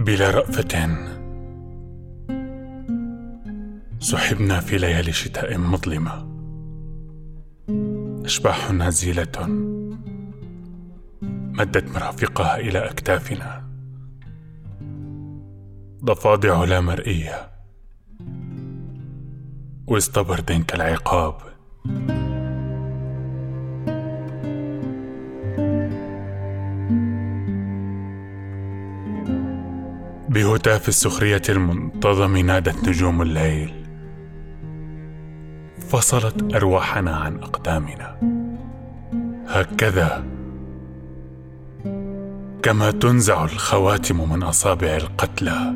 بلا رأفة. سحبنا في ليالي شتاء مظلمة. أشباح نزيلة مدت مرافقها إلى أكتافنا. ضفادع لا مرئية. وسط برد كالعقاب. بهتاف السخرية المنتظم نادت نجوم الليل. فصلت أرواحنا عن أقدامنا. هكذا كما تنزع الخواتم من أصابع القتلى.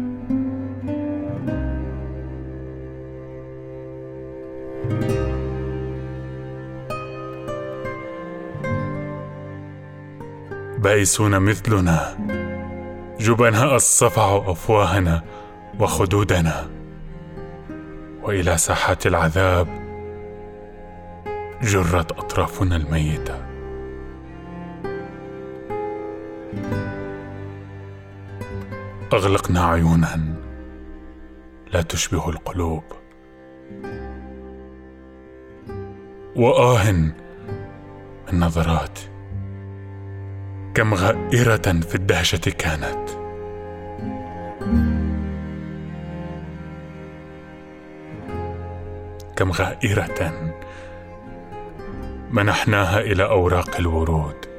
بائسون مثلنا جبناء الصفع أفواهنا وخدودنا. وإلى ساحات العذاب جرت أطرافنا الميتة. أغلقنا عيونا لا تشبه القلوب. وآه من نظرات كم غائرة في الدهشة كانت. كم غائرة منحناها إلى أوراق الورود.